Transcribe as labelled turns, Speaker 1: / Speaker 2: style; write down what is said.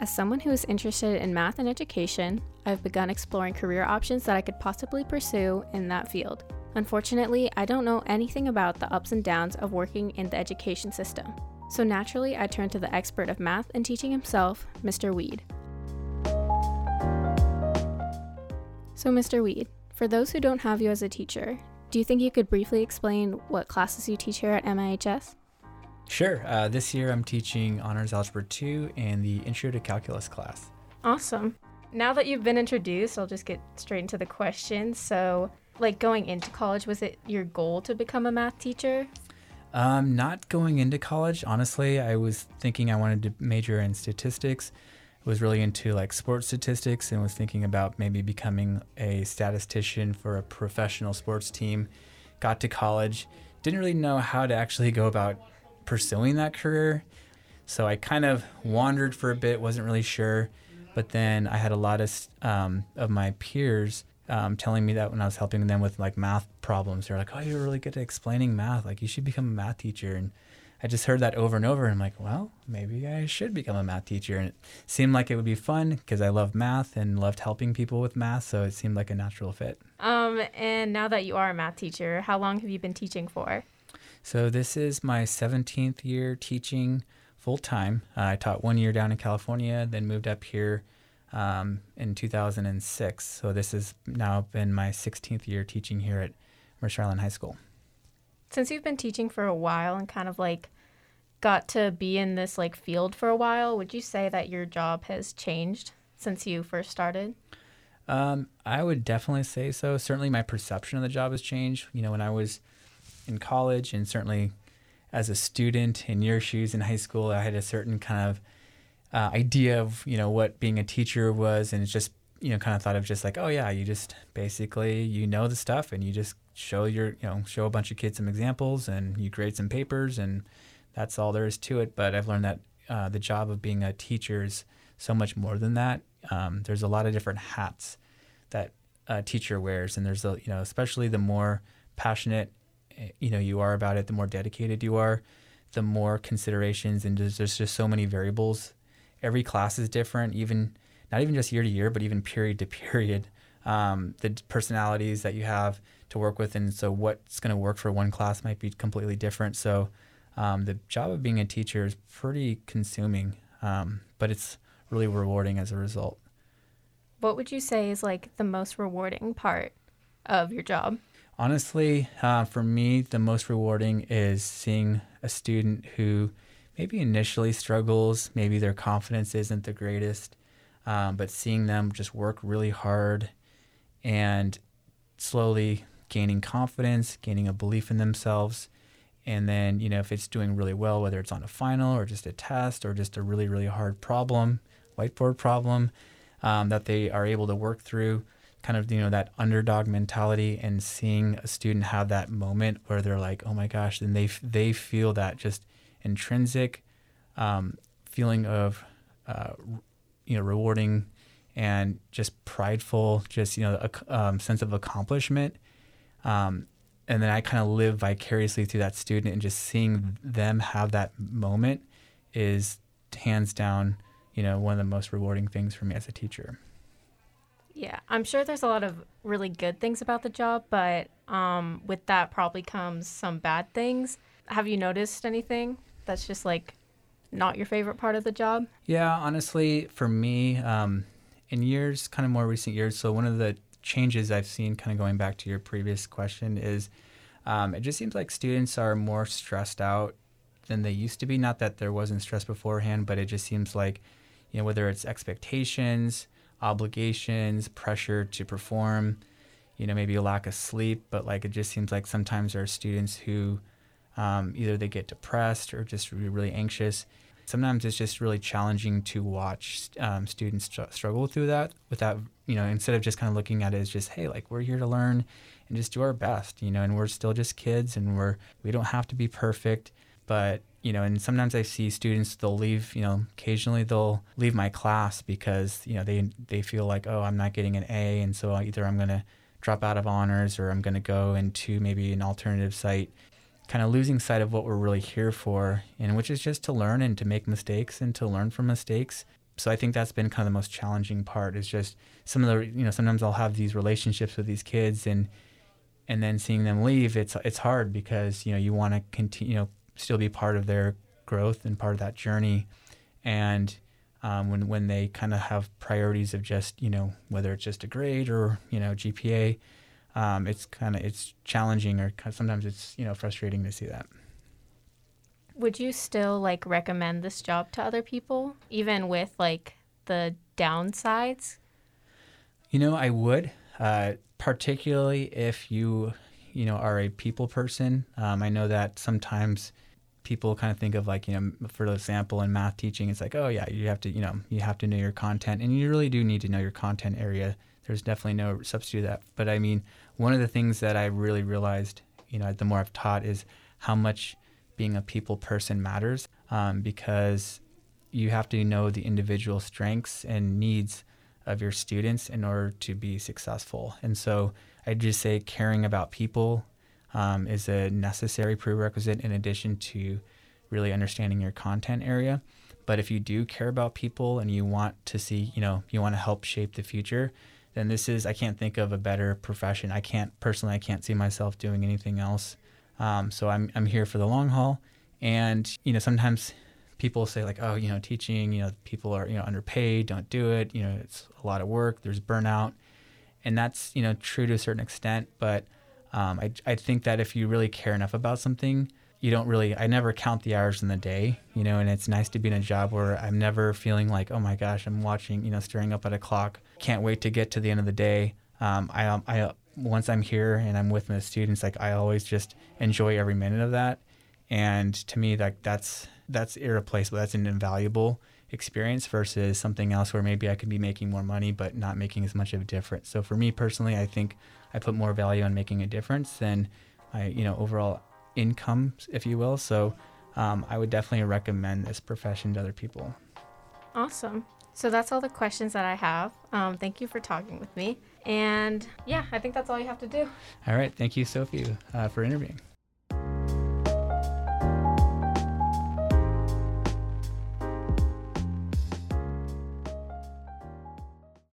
Speaker 1: As someone who is interested in math and education, I've begun exploring career options that I could possibly pursue in that field. Unfortunately, I don't know anything about the ups and downs of working in the education system. So naturally, I turned to the expert of math and teaching himself, Mr. Weed. So, Mr. Weed, for those who don't have you as a teacher, do you think you could briefly explain what classes you teach here at MIHS?
Speaker 2: Sure. Uh, this year I'm teaching Honors Algebra 2 and the Intro to Calculus class.
Speaker 1: Awesome. Now that you've been introduced, I'll just get straight into the questions. So, like going into college, was it your goal to become a math teacher?
Speaker 2: Um, not going into college, honestly. I was thinking I wanted to major in statistics. Was really into like sports statistics and was thinking about maybe becoming a statistician for a professional sports team. Got to college, didn't really know how to actually go about pursuing that career. So I kind of wandered for a bit, wasn't really sure. But then I had a lot of um, of my peers um, telling me that when I was helping them with like math problems, they're like, "Oh, you're really good at explaining math. Like you should become a math teacher." And I just heard that over and over, and I'm like, "Well, maybe I should become a math teacher." And it seemed like it would be fun because I love math and loved helping people with math, so it seemed like a natural fit.
Speaker 1: Um, and now that you are a math teacher, how long have you been teaching for?
Speaker 2: So this is my 17th year teaching full time. Uh, I taught one year down in California, then moved up here um, in 2006. So this has now been my 16th year teaching here at Mercer Island High School.
Speaker 1: Since you've been teaching for a while and kind of like got to be in this like field for a while, would you say that your job has changed since you first started?
Speaker 2: Um, I would definitely say so. Certainly, my perception of the job has changed. You know, when I was in college and certainly as a student in your shoes in high school, I had a certain kind of uh, idea of you know what being a teacher was, and it's just you know kind of thought of just like oh yeah, you just basically you know the stuff and you just show your you know show a bunch of kids some examples and you grade some papers and that's all there is to it. But I've learned that uh, the job of being a teacher is so much more than that. Um, there's a lot of different hats that a teacher wears, and there's a you know especially the more passionate you know you are about it, the more dedicated you are, the more considerations and there's, there's just so many variables every class is different, even not even just year to year, but even period to period. Um, the personalities that you have to work with, and so what's going to work for one class might be completely different. So um, the job of being a teacher is pretty consuming, um, but it's really rewarding as a result.
Speaker 1: What would you say is like the most rewarding part of your job?
Speaker 2: Honestly, uh, for me, the most rewarding is seeing a student who maybe initially struggles, maybe their confidence isn't the greatest, um, but seeing them just work really hard and slowly gaining confidence, gaining a belief in themselves. And then, you know, if it's doing really well, whether it's on a final or just a test or just a really, really hard problem, whiteboard problem, um, that they are able to work through kind of, you know, that underdog mentality and seeing a student have that moment where they're like, oh my gosh, then they, they feel that just intrinsic um, feeling of uh, you know rewarding and just prideful, just you know a um, sense of accomplishment. Um, and then I kind of live vicariously through that student, and just seeing them have that moment is hands down, you know, one of the most rewarding things for me as a teacher.
Speaker 1: Yeah, I'm sure there's a lot of really good things about the job, but um, with that probably comes some bad things. Have you noticed anything? that's just like not your favorite part of the job?
Speaker 2: Yeah, honestly, for me, um, in years, kind of more recent years, so one of the changes I've seen, kind of going back to your previous question, is um, it just seems like students are more stressed out than they used to be. Not that there wasn't stress beforehand, but it just seems like, you know, whether it's expectations, obligations, pressure to perform, you know, maybe a lack of sleep, but like it just seems like sometimes there are students who um, either they get depressed or just really, anxious. Sometimes it's just really challenging to watch um, students str- struggle through that without, you know, instead of just kind of looking at it as just, hey, like we're here to learn and just do our best, you know, and we're still just kids and we're, we don't have to be perfect. But, you know, and sometimes I see students, they'll leave, you know, occasionally they'll leave my class because, you know, they, they feel like, oh, I'm not getting an A. And so either I'm going to drop out of honors or I'm going to go into maybe an alternative site kind of losing sight of what we're really here for, and which is just to learn and to make mistakes and to learn from mistakes. so I think that's been kind of the most challenging part is just some of the you know sometimes I'll have these relationships with these kids and and then seeing them leave it's it's hard because you know you want to continue you know still be part of their growth and part of that journey. And um, when when they kind of have priorities of just you know whether it's just a grade or you know GPA um, it's kind of it's challenging or sometimes it's you know frustrating to see that.
Speaker 1: Would you still like recommend this job to other people even with like the downsides?
Speaker 2: You know i would uh, particularly if you you know are a people person. Um, i know that sometimes people kind of think of like you know for example in math teaching it's like oh yeah you have to you know you have to know your content and you really do need to know your content area. There's definitely no substitute that. But i mean one of the things that i really realized you know the more i've taught is how much being a people person matters um, because you have to know the individual strengths and needs of your students in order to be successful. And so I just say caring about people um, is a necessary prerequisite in addition to really understanding your content area. But if you do care about people and you want to see, you know, you want to help shape the future, then this is, I can't think of a better profession. I can't, personally, I can't see myself doing anything else um, so I'm I'm here for the long haul, and you know sometimes people say like, oh, you know, teaching, you know, people are you know underpaid, don't do it. You know, it's a lot of work. There's burnout, and that's you know true to a certain extent. But um, I I think that if you really care enough about something, you don't really I never count the hours in the day, you know, and it's nice to be in a job where I'm never feeling like, oh my gosh, I'm watching, you know, staring up at a clock. Can't wait to get to the end of the day. Um, I I once I'm here and I'm with my students, like I always just enjoy every minute of that. And to me, like that's that's irreplaceable. That's an invaluable experience versus something else where maybe I could be making more money but not making as much of a difference. So for me personally, I think I put more value on making a difference than my you know overall income, if you will. So um, I would definitely recommend this profession to other people.
Speaker 1: Awesome. So that's all the questions that I have. Um, thank you for talking with me. And yeah, I think that's all you have to do.
Speaker 2: All right. Thank you, Sophie, uh, for interviewing.